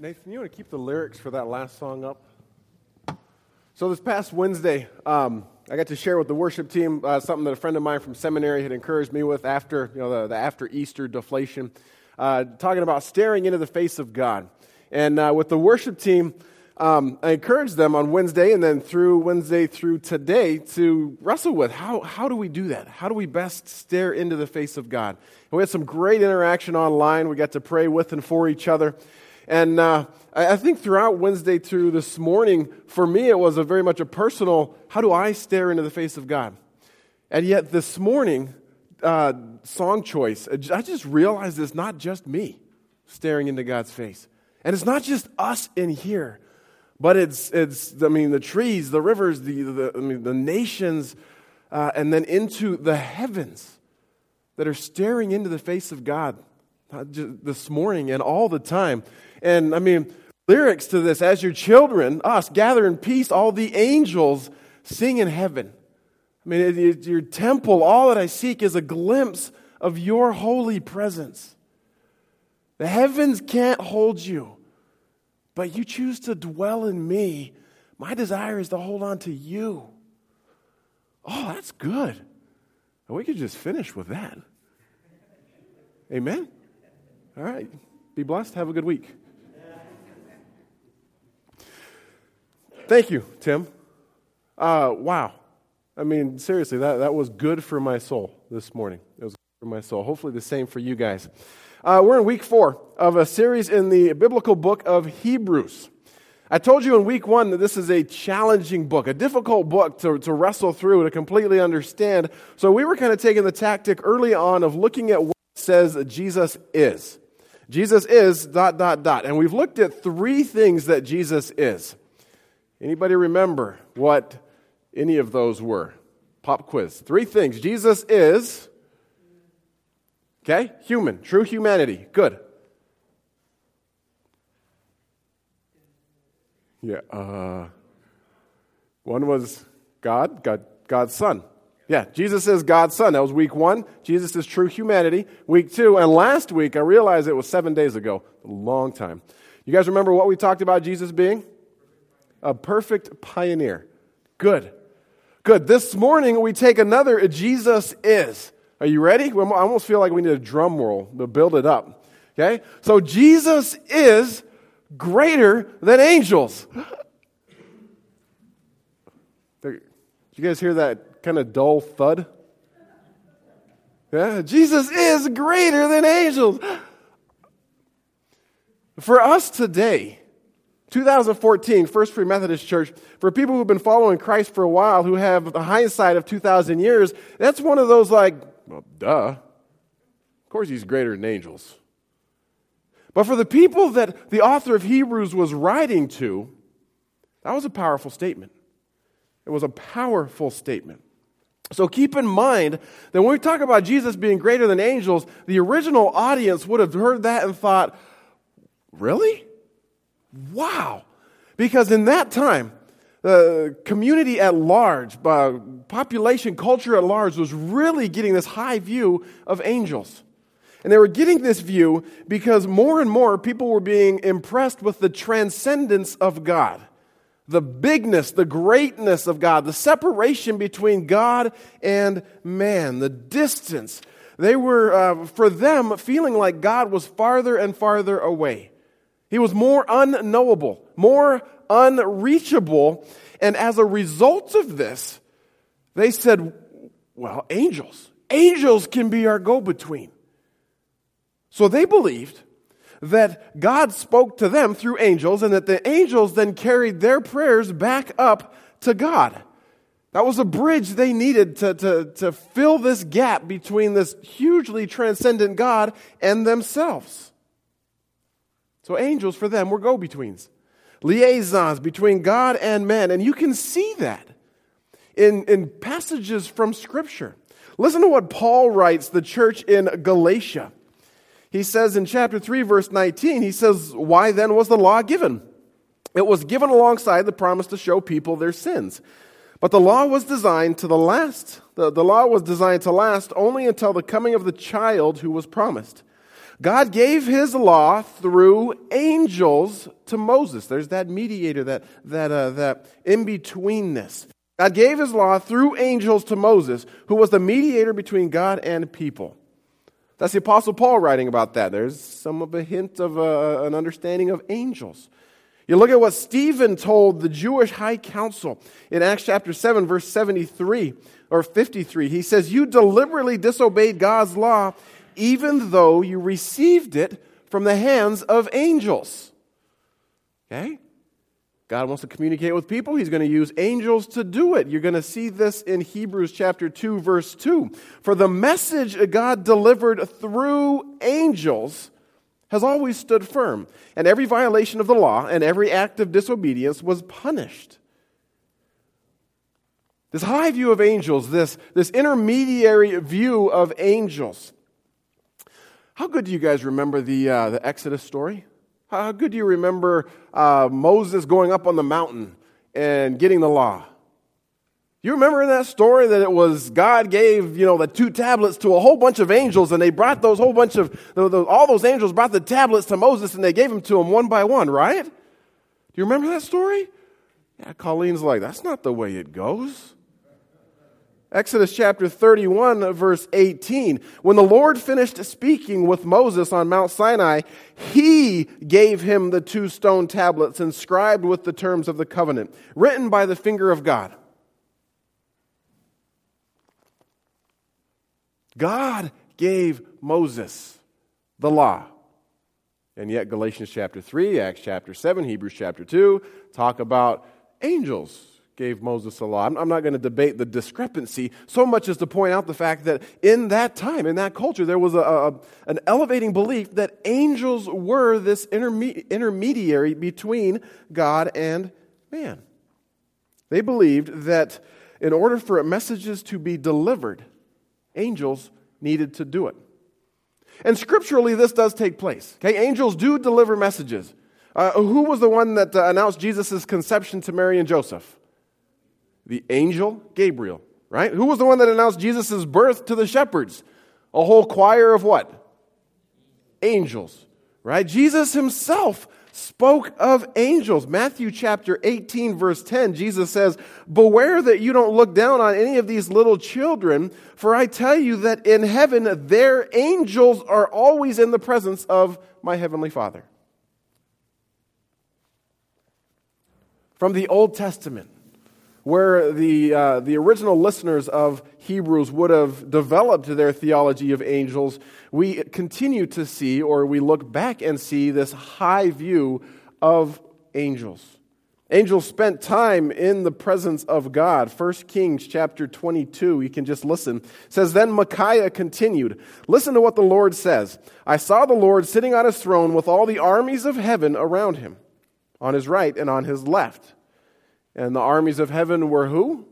Nathan, you want to keep the lyrics for that last song up? So, this past Wednesday, um, I got to share with the worship team uh, something that a friend of mine from seminary had encouraged me with after, you know, the, the after Easter deflation, uh, talking about staring into the face of God. And uh, with the worship team, um, I encouraged them on Wednesday and then through Wednesday through today to wrestle with how, how do we do that? How do we best stare into the face of God? And we had some great interaction online. We got to pray with and for each other. And uh, I think throughout Wednesday through this morning, for me, it was a very much a personal how do I stare into the face of God? And yet this morning, uh, song choice, I just realized it's not just me staring into God's face. And it's not just us in here, but it's, it's I mean, the trees, the rivers, the, the, I mean, the nations, uh, and then into the heavens that are staring into the face of God this morning and all the time. And I mean, lyrics to this as your children, us, gather in peace, all the angels sing in heaven. I mean, your temple, all that I seek is a glimpse of your holy presence. The heavens can't hold you, but you choose to dwell in me. My desire is to hold on to you. Oh, that's good. And we could just finish with that. Amen? All right. Be blessed. Have a good week. Thank you, Tim. Uh, wow. I mean, seriously, that, that was good for my soul this morning. It was good for my soul. Hopefully, the same for you guys. Uh, we're in week four of a series in the biblical book of Hebrews. I told you in week one that this is a challenging book, a difficult book to, to wrestle through, to completely understand. So we were kind of taking the tactic early on of looking at what says Jesus is. Jesus is dot, dot, dot. And we've looked at three things that Jesus is. Anybody remember what any of those were? Pop quiz. Three things. Jesus is, okay, human, true humanity. Good. Yeah, uh, one was God, God, God's Son. Yeah, Jesus is God's Son. That was week one. Jesus is true humanity. Week two, and last week, I realized it was seven days ago, a long time. You guys remember what we talked about Jesus being? a perfect pioneer. Good. Good. This morning we take another Jesus is. Are you ready? I almost feel like we need a drum roll to build it up. Okay? So Jesus is greater than angels. Did you guys hear that kind of dull thud? Yeah, Jesus is greater than angels. For us today, 2014, First Free Methodist Church, for people who've been following Christ for a while, who have the hindsight of 2,000 years, that's one of those like, well, duh. Of course, he's greater than angels. But for the people that the author of Hebrews was writing to, that was a powerful statement. It was a powerful statement. So keep in mind that when we talk about Jesus being greater than angels, the original audience would have heard that and thought, really? Wow. Because in that time, the community at large, population, culture at large, was really getting this high view of angels. And they were getting this view because more and more people were being impressed with the transcendence of God, the bigness, the greatness of God, the separation between God and man, the distance. They were, uh, for them, feeling like God was farther and farther away. He was more unknowable, more unreachable. And as a result of this, they said, well, angels. Angels can be our go between. So they believed that God spoke to them through angels and that the angels then carried their prayers back up to God. That was a bridge they needed to, to, to fill this gap between this hugely transcendent God and themselves. So angels for them were go betweens, liaisons between God and man. And you can see that in, in passages from Scripture. Listen to what Paul writes the church in Galatia. He says in chapter 3, verse 19, he says, Why then was the law given? It was given alongside the promise to show people their sins. But the law was designed to the last, the, the law was designed to last only until the coming of the child who was promised. God gave his law through angels to Moses. There's that mediator, that, that, uh, that in betweenness. God gave his law through angels to Moses, who was the mediator between God and people. That's the Apostle Paul writing about that. There's some of a hint of a, an understanding of angels. You look at what Stephen told the Jewish high council in Acts chapter 7, verse 73 or 53. He says, You deliberately disobeyed God's law even though you received it from the hands of angels. Okay? God wants to communicate with people. He's going to use angels to do it. You're going to see this in Hebrews chapter 2 verse 2. For the message God delivered through angels has always stood firm, and every violation of the law and every act of disobedience was punished. This high view of angels, this, this intermediary view of angels, how good do you guys remember the, uh, the Exodus story? How good do you remember uh, Moses going up on the mountain and getting the law? You remember in that story that it was God gave, you know, the two tablets to a whole bunch of angels and they brought those whole bunch of, all those angels brought the tablets to Moses and they gave them to him one by one, right? Do you remember that story? Yeah, Colleen's like, that's not the way it goes. Exodus chapter 31, verse 18. When the Lord finished speaking with Moses on Mount Sinai, he gave him the two stone tablets inscribed with the terms of the covenant, written by the finger of God. God gave Moses the law. And yet, Galatians chapter 3, Acts chapter 7, Hebrews chapter 2 talk about angels gave Moses a law. I'm, I'm not going to debate the discrepancy so much as to point out the fact that in that time, in that culture, there was a, a an elevating belief that angels were this interme- intermediary between God and man. They believed that in order for messages to be delivered, angels needed to do it. And scripturally, this does take place. Okay, angels do deliver messages. Uh, who was the one that uh, announced Jesus' conception to Mary and Joseph? The angel Gabriel, right? Who was the one that announced Jesus' birth to the shepherds? A whole choir of what? Angels, right? Jesus himself spoke of angels. Matthew chapter 18, verse 10, Jesus says, Beware that you don't look down on any of these little children, for I tell you that in heaven their angels are always in the presence of my heavenly Father. From the Old Testament, where the, uh, the original listeners of Hebrews would have developed their theology of angels, we continue to see, or we look back and see, this high view of angels. Angels spent time in the presence of God. 1 Kings chapter 22, you can just listen. Says, Then Micaiah continued, Listen to what the Lord says. I saw the Lord sitting on his throne with all the armies of heaven around him, on his right and on his left. And the armies of heaven were who?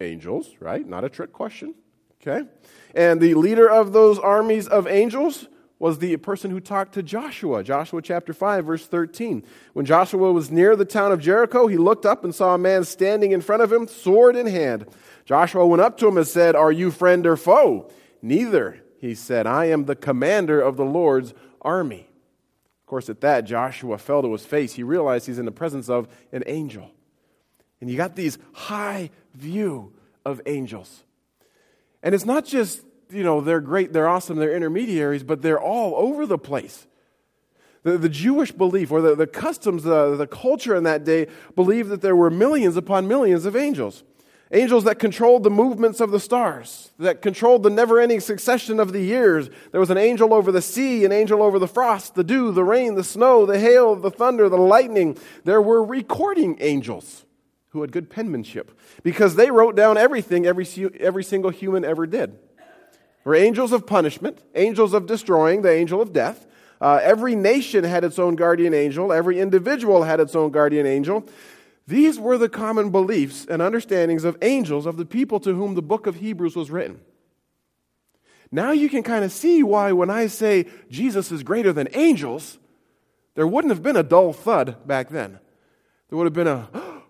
Angels, right? Not a trick question. Okay? And the leader of those armies of angels was the person who talked to Joshua. Joshua chapter 5, verse 13. When Joshua was near the town of Jericho, he looked up and saw a man standing in front of him, sword in hand. Joshua went up to him and said, Are you friend or foe? Neither, he said, I am the commander of the Lord's army. Of course, at that, Joshua fell to his face. He realized he's in the presence of an angel. And you got these high view of angels. And it's not just, you know, they're great, they're awesome, they're intermediaries, but they're all over the place. The, the Jewish belief, or the, the customs, the, the culture in that day, believed that there were millions upon millions of angels. Angels that controlled the movements of the stars, that controlled the never ending succession of the years. There was an angel over the sea, an angel over the frost, the dew, the rain, the snow, the hail, the thunder, the lightning. There were recording angels who had good penmanship because they wrote down everything every, every single human ever did. There were angels of punishment, angels of destroying, the angel of death. Uh, every nation had its own guardian angel, every individual had its own guardian angel. These were the common beliefs and understandings of angels of the people to whom the book of Hebrews was written. Now you can kind of see why, when I say Jesus is greater than angels, there wouldn't have been a dull thud back then. There would have been a, oh,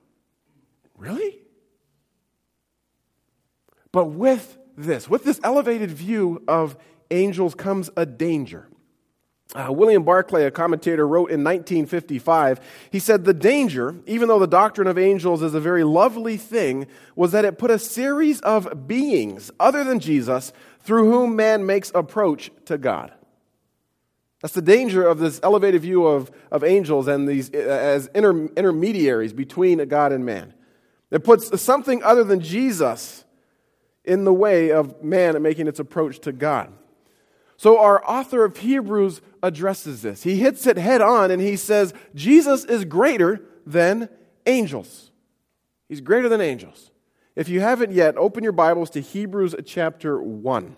really? But with this, with this elevated view of angels comes a danger. Uh, William Barclay, a commentator, wrote in 1955, he said, The danger, even though the doctrine of angels is a very lovely thing, was that it put a series of beings other than Jesus through whom man makes approach to God. That's the danger of this elevated view of, of angels and these uh, as inter, intermediaries between God and man. It puts something other than Jesus in the way of man making its approach to God. So, our author of Hebrews addresses this. He hits it head on and he says, Jesus is greater than angels. He's greater than angels. If you haven't yet, open your Bibles to Hebrews chapter 1.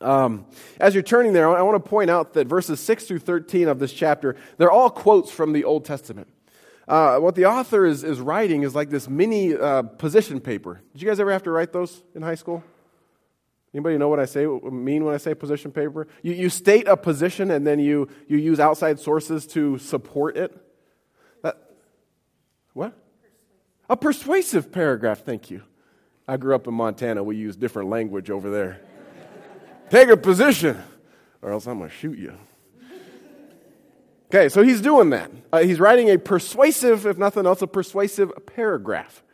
Um, as you're turning there, I want to point out that verses 6 through 13 of this chapter, they're all quotes from the Old Testament. Uh, what the author is, is writing is like this mini uh, position paper. Did you guys ever have to write those in high school? Anybody know what I say mean when I say position paper? You, you state a position and then you, you use outside sources to support it. That, what? A persuasive paragraph, thank you. I grew up in Montana. We use different language over there. Take a position, or else I'm going to shoot you. Okay, so he's doing that. Uh, he's writing a persuasive, if nothing else, a persuasive paragraph.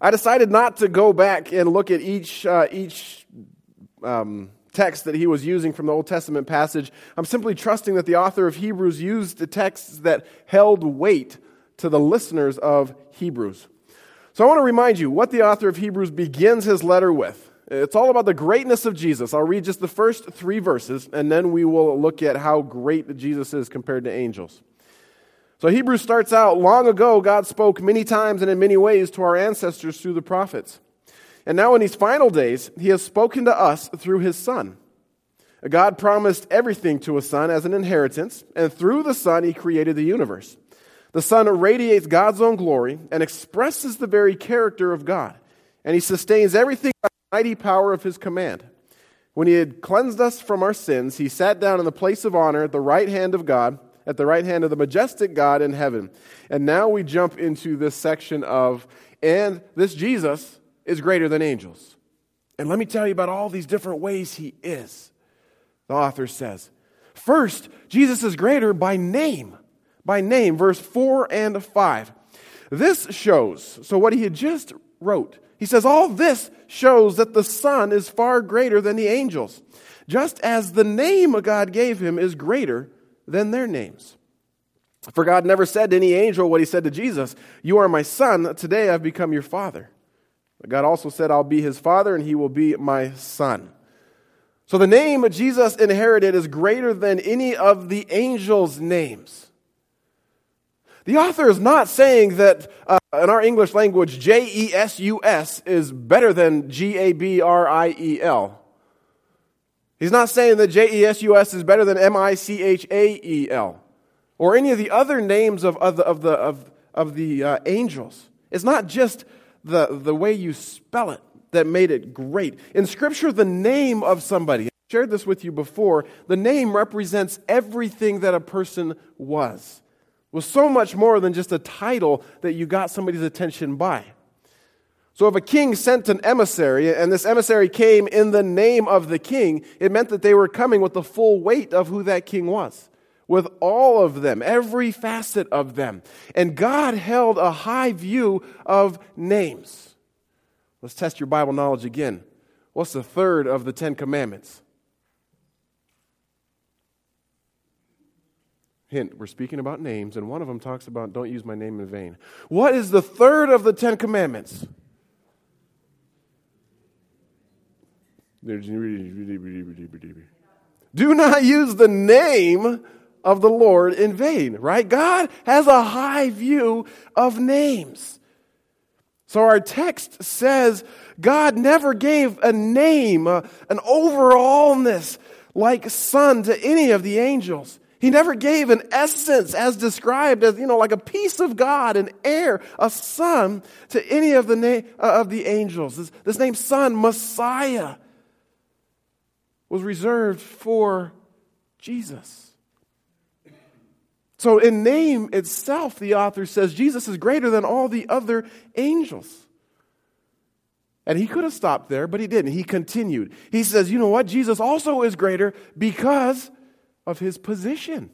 I decided not to go back and look at each, uh, each um, text that he was using from the Old Testament passage. I'm simply trusting that the author of Hebrews used the texts that held weight to the listeners of Hebrews. So I want to remind you what the author of Hebrews begins his letter with. It's all about the greatness of Jesus. I'll read just the first three verses, and then we will look at how great Jesus is compared to angels. So Hebrews starts out long ago, God spoke many times and in many ways to our ancestors through the prophets. And now in these final days, he has spoken to us through his Son. God promised everything to a Son as an inheritance, and through the Son, he created the universe. The Son radiates God's own glory and expresses the very character of God, and he sustains everything by the mighty power of his command. When he had cleansed us from our sins, he sat down in the place of honor at the right hand of God at the right hand of the majestic God in heaven. And now we jump into this section of, and this Jesus is greater than angels. And let me tell you about all these different ways he is. The author says, First, Jesus is greater by name. By name, verse 4 and 5. This shows, so what he had just wrote, he says, All this shows that the Son is far greater than the angels, just as the name God gave him is greater than their names. For God never said to any angel what he said to Jesus You are my son, today I've become your father. But God also said, I'll be his father, and he will be my son. So the name Jesus inherited is greater than any of the angels' names. The author is not saying that uh, in our English language, J E S U S is better than G A B R I E L. He's not saying that J E S U S is better than M I C H A E L or any of the other names of, of the, of the, of, of the uh, angels. It's not just the, the way you spell it that made it great. In Scripture, the name of somebody, I shared this with you before, the name represents everything that a person was. Was so much more than just a title that you got somebody's attention by. So if a king sent an emissary, and this emissary came in the name of the king, it meant that they were coming with the full weight of who that king was, with all of them, every facet of them. And God held a high view of names. Let's test your Bible knowledge again. What's the third of the Ten Commandments? Hint, we're speaking about names, and one of them talks about don't use my name in vain. What is the third of the Ten Commandments? Do not use the name of the Lord in vain, right? God has a high view of names. So our text says God never gave a name, an overallness like son to any of the angels. He never gave an essence as described as, you know, like a piece of God, an heir, a son to any of the, na- uh, of the angels. This, this name, son, Messiah was reserved for Jesus. So, in name itself, the author says Jesus is greater than all the other angels. And he could have stopped there, but he didn't. He continued. He says, You know what? Jesus also is greater because of his position.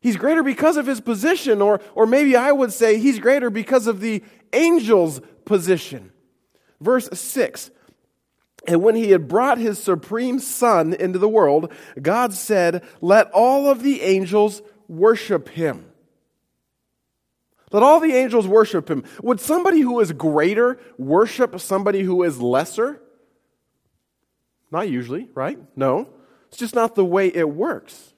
He's greater because of his position, or, or maybe I would say he's greater because of the angel's position. Verse 6 And when he had brought his supreme son into the world, God said, Let all of the angels worship him. Let all the angels worship him. Would somebody who is greater worship somebody who is lesser? Not usually, right? No. It's just not the way it works.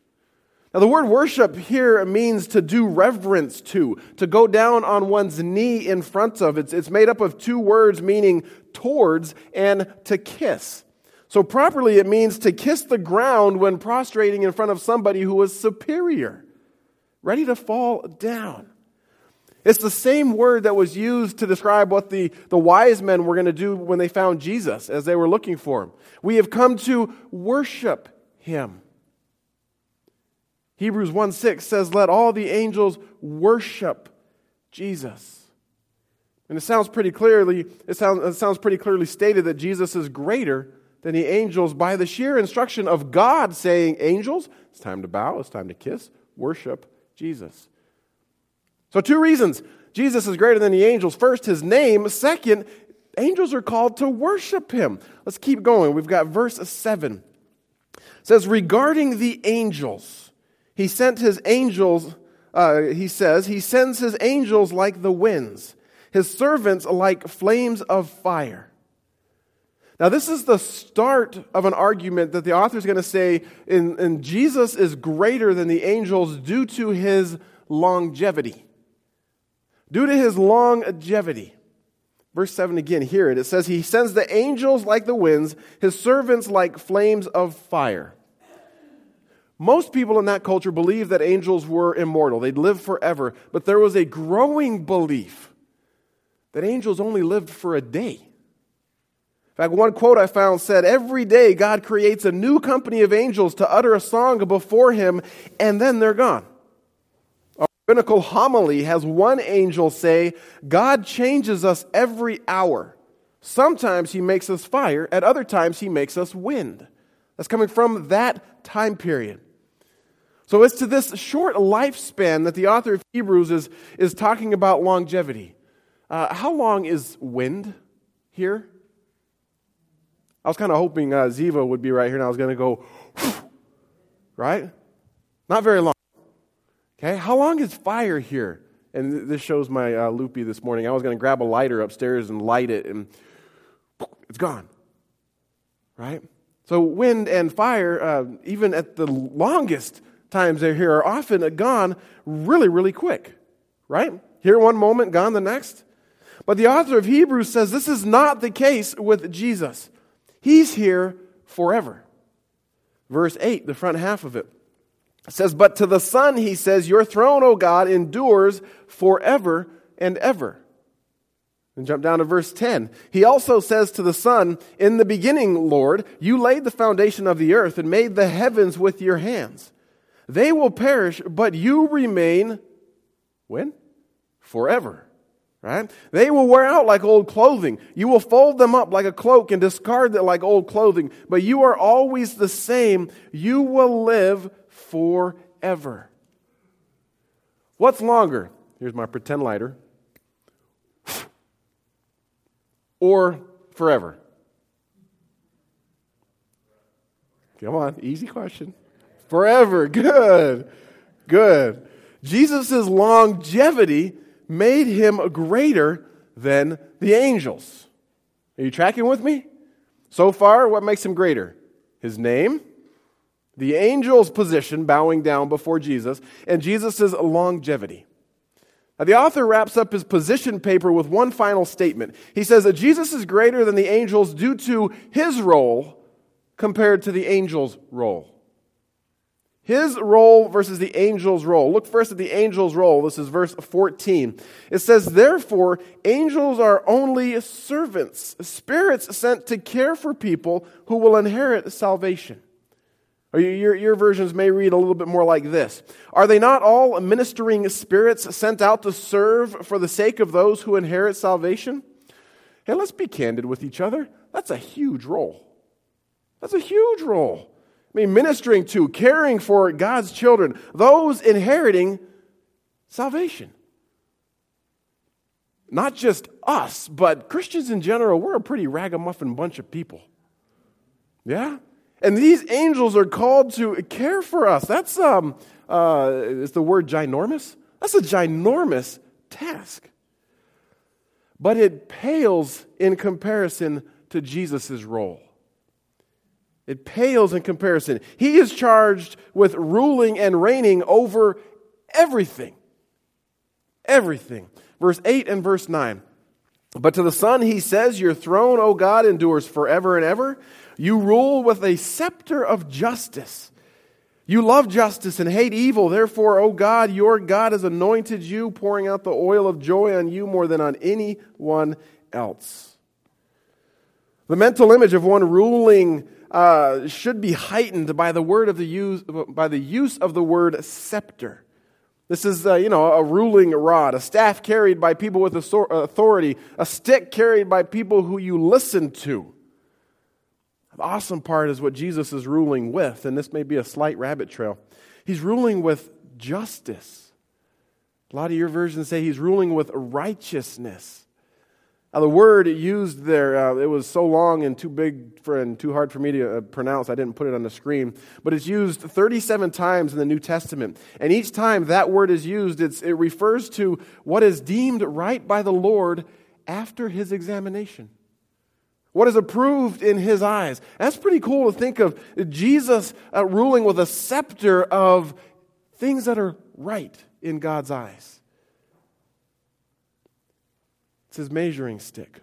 Now, the word worship here means to do reverence to, to go down on one's knee in front of. It's, it's made up of two words meaning towards and to kiss. So, properly, it means to kiss the ground when prostrating in front of somebody who is superior, ready to fall down. It's the same word that was used to describe what the, the wise men were going to do when they found Jesus as they were looking for him. We have come to worship him. Hebrews 1 6 says, Let all the angels worship Jesus. And it sounds pretty clearly, it sounds, it sounds pretty clearly stated that Jesus is greater than the angels by the sheer instruction of God saying, Angels, it's time to bow, it's time to kiss, worship Jesus. So, two reasons Jesus is greater than the angels. First, his name. Second, angels are called to worship him. Let's keep going. We've got verse 7. It says, Regarding the angels, he sent his angels, uh, he says, he sends his angels like the winds, his servants like flames of fire. Now, this is the start of an argument that the author is going to say in, in Jesus is greater than the angels due to his longevity. Due to his longevity. Verse 7 again, hear it. It says, He sends the angels like the winds, his servants like flames of fire. Most people in that culture believed that angels were immortal, they'd live forever. But there was a growing belief that angels only lived for a day. In fact, one quote I found said, Every day God creates a new company of angels to utter a song before him, and then they're gone. A rabbinical homily has one angel say, God changes us every hour. Sometimes he makes us fire, at other times he makes us wind. That's coming from that time period. So it's to this short lifespan that the author of Hebrews is, is talking about longevity. Uh, how long is wind here? I was kind of hoping uh, Ziva would be right here and I was going to go, right? Not very long. Okay, how long is fire here? And this shows my uh, loopy this morning. I was going to grab a lighter upstairs and light it, and it's gone. Right? So, wind and fire, uh, even at the longest times they're here are often gone really, really quick, right? Here one moment, gone the next. But the author of Hebrews says this is not the case with Jesus. He's here forever. Verse 8, the front half of it says, But to the Son, he says, Your throne, O God, endures forever and ever. And jump down to verse 10. He also says to the Son, In the beginning, Lord, you laid the foundation of the earth and made the heavens with your hands. They will perish, but you remain when? Forever. Right? They will wear out like old clothing. You will fold them up like a cloak and discard it like old clothing. But you are always the same. You will live forever. What's longer? Here's my pretend lighter. Or forever? Come on, easy question. Forever. Good. Good. Jesus' longevity made him greater than the angels. Are you tracking with me? So far, what makes him greater? His name, the angel's position, bowing down before Jesus, and Jesus' longevity. Now, the author wraps up his position paper with one final statement. He says that Jesus is greater than the angels due to his role compared to the angel's role. His role versus the angel's role. Look first at the angel's role. This is verse 14. It says, Therefore, angels are only servants, spirits sent to care for people who will inherit salvation. Or your, your versions may read a little bit more like this Are they not all ministering spirits sent out to serve for the sake of those who inherit salvation? Hey, let's be candid with each other. That's a huge role. That's a huge role. Mean, ministering to, caring for God's children, those inheriting salvation. Not just us, but Christians in general, we're a pretty ragamuffin bunch of people. Yeah? And these angels are called to care for us. That's, um, uh, is the word ginormous? That's a ginormous task. But it pales in comparison to Jesus' role. It pales in comparison. He is charged with ruling and reigning over everything. Everything. Verse 8 and verse 9. But to the Son he says, Your throne, O God, endures forever and ever. You rule with a scepter of justice. You love justice and hate evil. Therefore, O God, your God has anointed you, pouring out the oil of joy on you more than on anyone else. The mental image of one ruling uh, should be heightened by the word of the use, by the use of the word scepter. This is, uh, you know, a ruling rod, a staff carried by people with authority, a stick carried by people who you listen to. The awesome part is what Jesus is ruling with, and this may be a slight rabbit trail. He's ruling with justice. A lot of your versions say he's ruling with righteousness. Now, the word used there, uh, it was so long and too big for, and too hard for me to uh, pronounce, I didn't put it on the screen. But it's used 37 times in the New Testament. And each time that word is used, it refers to what is deemed right by the Lord after his examination what is approved in his eyes. That's pretty cool to think of Jesus uh, ruling with a scepter of things that are right in God's eyes. It's his measuring stick.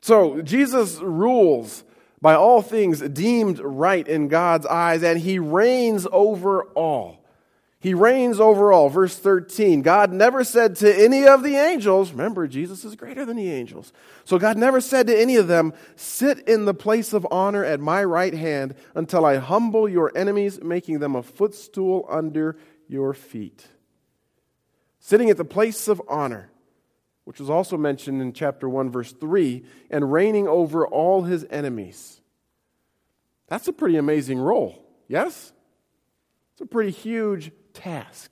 So, Jesus rules by all things deemed right in God's eyes, and he reigns over all. He reigns over all. Verse 13 God never said to any of the angels, remember, Jesus is greater than the angels. So God never said to any of them, Sit in the place of honor at my right hand until I humble your enemies, making them a footstool under your feet. Sitting at the place of honor, which was also mentioned in chapter 1, verse 3, and reigning over all his enemies. That's a pretty amazing role, yes? It's a pretty huge task.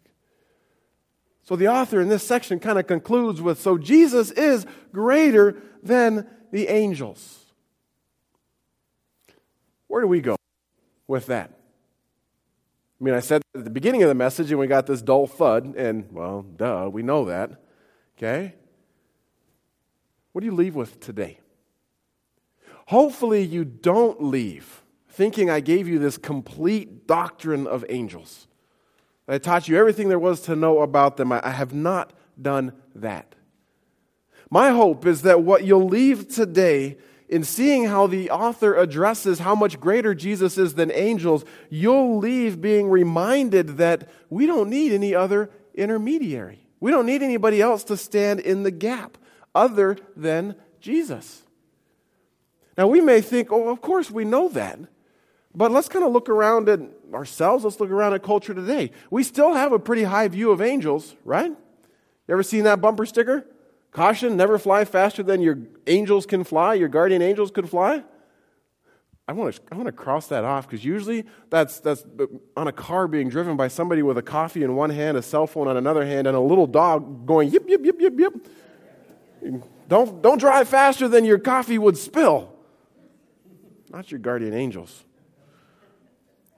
So the author in this section kind of concludes with so Jesus is greater than the angels. Where do we go with that? I mean, I said at the beginning of the message, and we got this dull thud, and well, duh, we know that. Okay? What do you leave with today? Hopefully, you don't leave thinking I gave you this complete doctrine of angels. I taught you everything there was to know about them. I have not done that. My hope is that what you'll leave today in seeing how the author addresses how much greater Jesus is than angels, you'll leave being reminded that we don't need any other intermediary. We don't need anybody else to stand in the gap other than Jesus. Now, we may think, oh, of course we know that. But let's kind of look around at ourselves. Let's look around at culture today. We still have a pretty high view of angels, right? You ever seen that bumper sticker? Caution, never fly faster than your angels can fly, your guardian angels could fly. I want to, I want to cross that off because usually that's, that's uh, on a car being driven by somebody with a coffee in one hand, a cell phone on another hand, and a little dog going yip, yip, yip, yip, yip. Don't, don't drive faster than your coffee would spill. Not your guardian angels.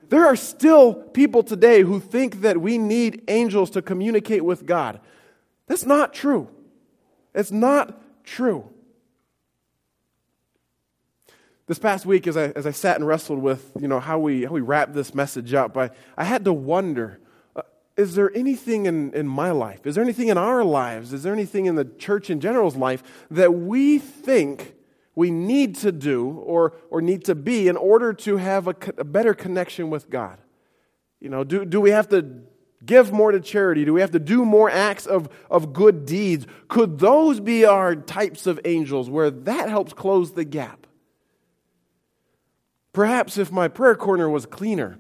There are still people today who think that we need angels to communicate with God. That's not true. It's not true. This past week, as I, as I sat and wrestled with you know, how, we, how we wrap this message up, I, I had to wonder is there anything in, in my life, is there anything in our lives, is there anything in the church in general's life that we think we need to do or, or need to be in order to have a, a better connection with God? You know, do, do we have to give more to charity? Do we have to do more acts of, of good deeds? Could those be our types of angels where that helps close the gap? Perhaps if my prayer corner was cleaner,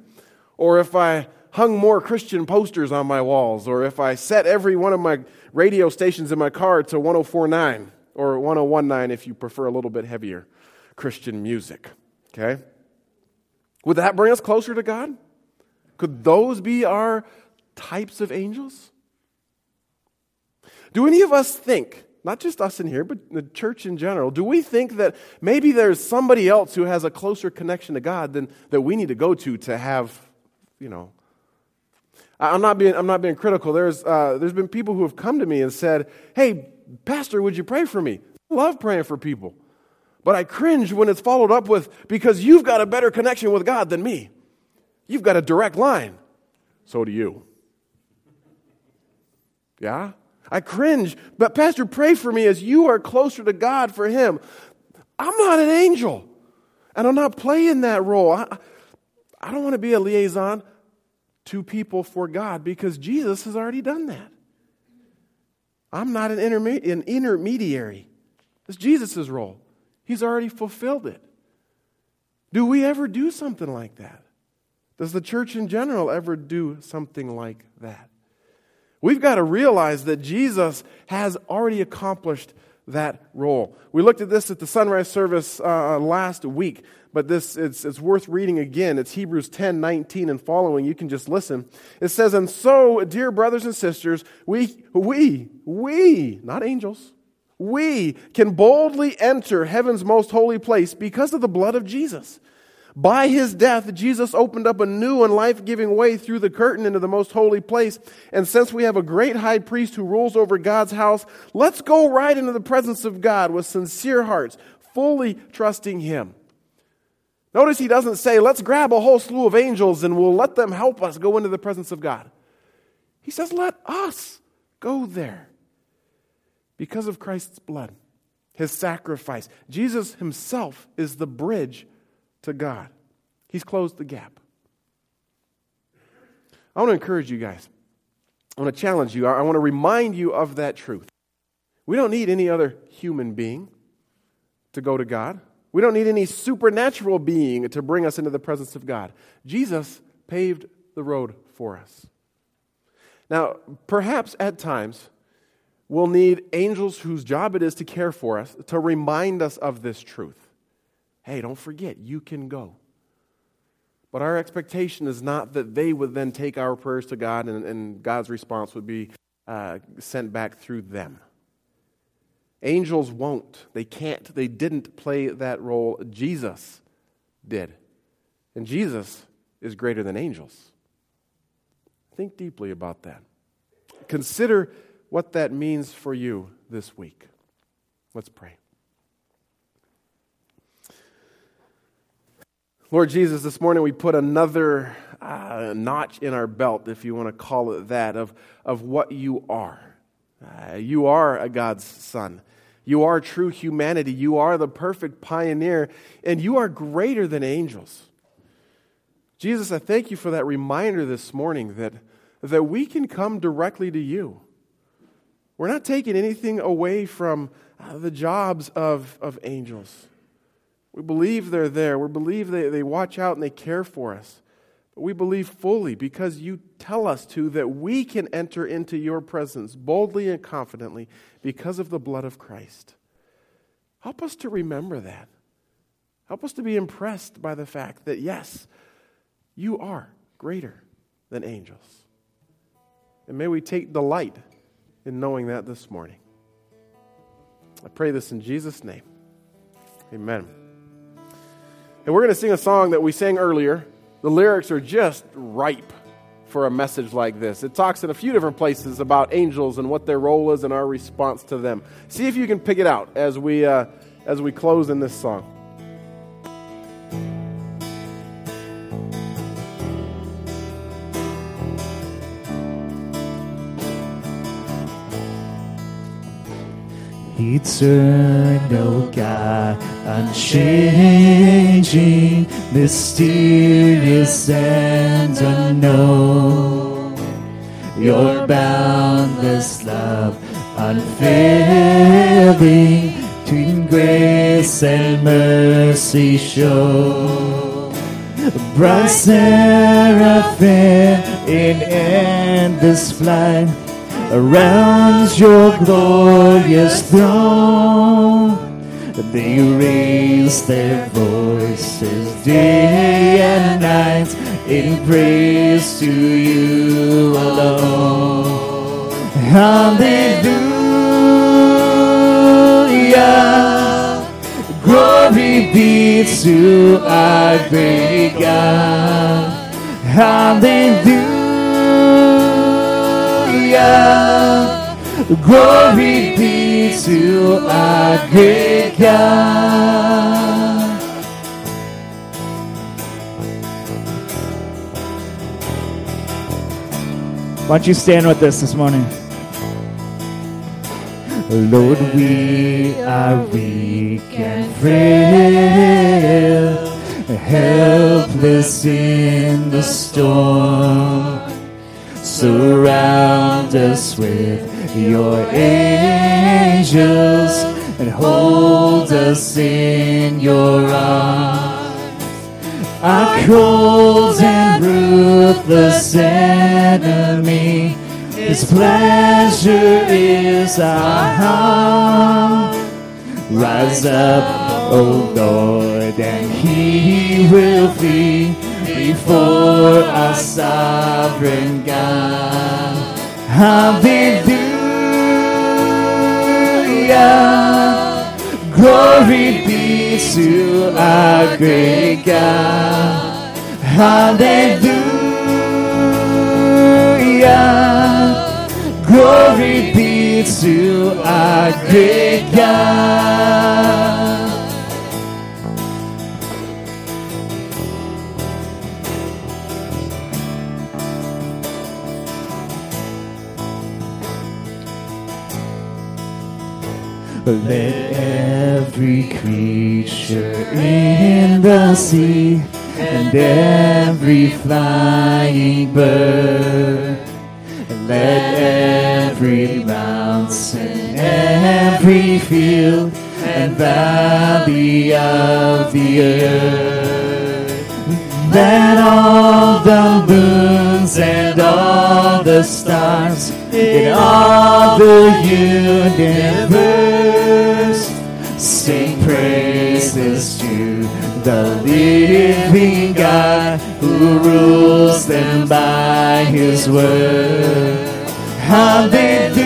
or if I hung more Christian posters on my walls, or if I set every one of my radio stations in my car to 1049, or 1019 if you prefer a little bit heavier Christian music. Okay? Would that bring us closer to God? Could those be our types of angels? Do any of us think, not just us in here, but the church in general, do we think that maybe there's somebody else who has a closer connection to God than that we need to go to to have, you know? I'm not being, I'm not being critical. There's, uh, there's been people who have come to me and said, Hey, Pastor, would you pray for me? I love praying for people. But I cringe when it's followed up with, because you've got a better connection with God than me. You've got a direct line. So do you. Yeah? I cringe, but Pastor, pray for me as you are closer to God for Him. I'm not an angel, and I'm not playing that role. I, I don't want to be a liaison to people for God because Jesus has already done that. I'm not an, interme- an intermediary. It's Jesus' role. He's already fulfilled it. Do we ever do something like that? Does the church in general ever do something like that? We've got to realize that Jesus has already accomplished that role. We looked at this at the sunrise service uh, last week, but this it's, it's worth reading again. It's Hebrews 10 19 and following. You can just listen. It says, And so, dear brothers and sisters, we, we, we, not angels, we can boldly enter heaven's most holy place because of the blood of Jesus. By his death, Jesus opened up a new and life giving way through the curtain into the most holy place. And since we have a great high priest who rules over God's house, let's go right into the presence of God with sincere hearts, fully trusting him. Notice he doesn't say, let's grab a whole slew of angels and we'll let them help us go into the presence of God. He says, let us go there because of Christ's blood, his sacrifice. Jesus himself is the bridge to God. He's closed the gap. I want to encourage you guys. I want to challenge you. I want to remind you of that truth. We don't need any other human being to go to God. We don't need any supernatural being to bring us into the presence of God. Jesus paved the road for us. Now, perhaps at times, we'll need angels whose job it is to care for us to remind us of this truth hey, don't forget, you can go. But our expectation is not that they would then take our prayers to God and, and God's response would be uh, sent back through them. Angels won't. They can't. They didn't play that role. Jesus did. And Jesus is greater than angels. Think deeply about that. Consider what that means for you this week. Let's pray. Lord Jesus, this morning we put another uh, notch in our belt, if you want to call it that, of, of what you are. Uh, you are a God's son. You are true humanity. You are the perfect pioneer, and you are greater than angels. Jesus, I thank you for that reminder this morning that, that we can come directly to you. We're not taking anything away from uh, the jobs of, of angels. We believe they're there. We believe they, they watch out and they care for us. But we believe fully because you tell us to that we can enter into your presence boldly and confidently because of the blood of Christ. Help us to remember that. Help us to be impressed by the fact that, yes, you are greater than angels. And may we take delight in knowing that this morning. I pray this in Jesus' name. Amen. And we're going to sing a song that we sang earlier. The lyrics are just ripe for a message like this. It talks in a few different places about angels and what their role is and our response to them. See if you can pick it out as we, uh, as we close in this song. Eternal God, unchanging, mysterious and unknown. Your boundless love, unfailing, between grace and mercy show. Bright seraphim in endless flight around your glorious throne. They raise their voices day and night in praise to you alone. Hallelujah. Glory be to our great God. Hallelujah. Glory be to our great God. Why don't you stand with us this morning? Lord, we are weak and frail, helpless in the storm. Us with your angels and hold us in your arms. Our cold and ruthless enemy, his pleasure is our harm. Rise up, O Lord, and he will flee before our sovereign God. Hallelujah. Glory be to our great God. Hallelujah. Glory be to our great God. Let every creature in the sea and every flying bird, let every mountain, every field and valley of the earth, let all the moons and all the stars in all the universe praises to the living God who rules them by his word. Hallelujah.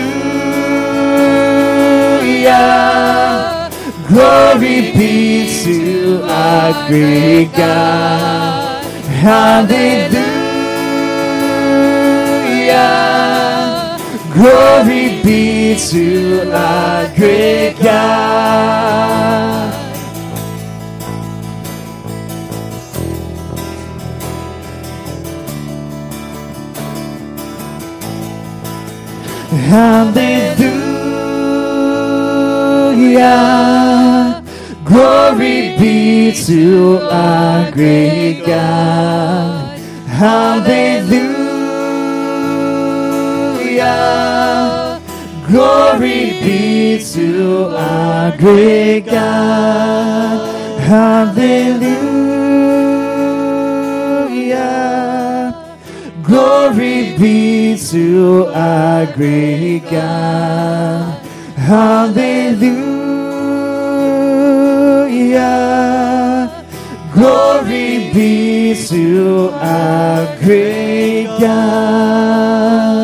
Glory be to our great God. Hallelujah. Glory be to our great God. Hallelujah. Glory be to our great God. Hallelujah. Glory be to our great God. Hallelujah. Glory be to our great God. Hallelujah. Glory be to our great God.